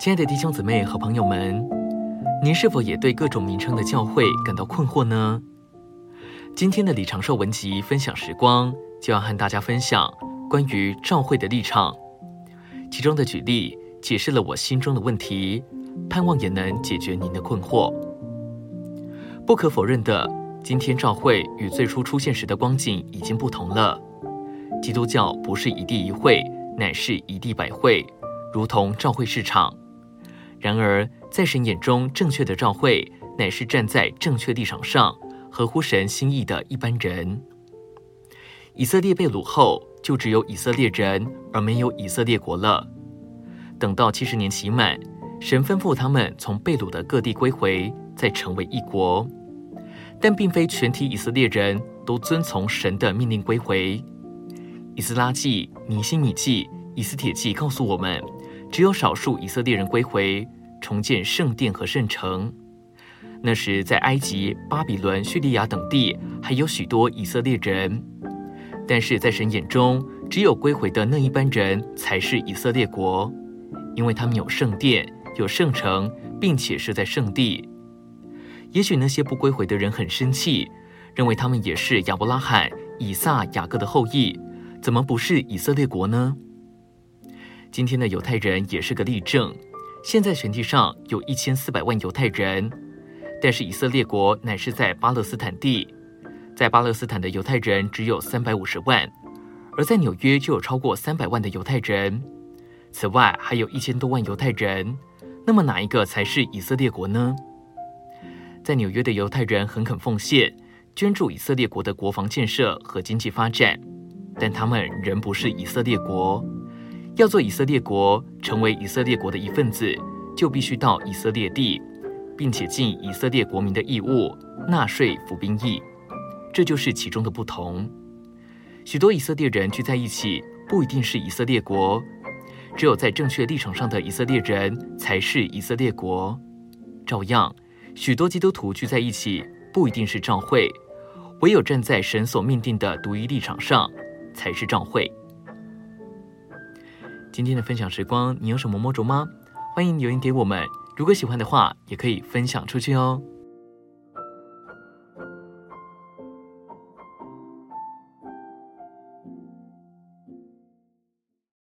亲爱的弟兄姊妹和朋友们，您是否也对各种名称的教会感到困惑呢？今天的李长寿文集分享时光，就要和大家分享关于教会的立场，其中的举例解释了我心中的问题，盼望也能解决您的困惑。不可否认的，今天教会与最初出现时的光景已经不同了。基督教不是一地一会，乃是一地百会，如同教会市场。然而，在神眼中，正确的召会乃是站在正确立场上，合乎神心意的一般人。以色列被掳后，就只有以色列人，而没有以色列国了。等到七十年期满，神吩咐他们从被掳的各地归回，再成为一国。但并非全体以色列人都遵从神的命令归回。以斯拉记、尼西米记、以斯帖记告诉我们。只有少数以色列人归回，重建圣殿和圣城。那时，在埃及、巴比伦、叙利亚等地，还有许多以色列人。但是在神眼中，只有归回的那一班人才是以色列国，因为他们有圣殿、有圣城，并且是在圣地。也许那些不归回的人很生气，认为他们也是亚伯拉罕、以撒、雅各的后裔，怎么不是以色列国呢？今天的犹太人也是个例证。现在全地上有一千四百万犹太人，但是以色列国乃是在巴勒斯坦地，在巴勒斯坦的犹太人只有三百五十万，而在纽约就有超过三百万的犹太人。此外还有一千多万犹太人，那么哪一个才是以色列国呢？在纽约的犹太人很肯奉献，捐助以色列国的国防建设和经济发展，但他们仍不是以色列国。要做以色列国，成为以色列国的一份子，就必须到以色列地，并且尽以色列国民的义务，纳税、服兵役。这就是其中的不同。许多以色列人聚在一起，不一定是以色列国。只有在正确立场上的以色列人，才是以色列国。照样，许多基督徒聚在一起，不一定是教会。唯有站在神所命定的独一立场上，才是教会。今天的分享时光，你有什么摸着吗？欢迎留言给我们。如果喜欢的话，也可以分享出去哦。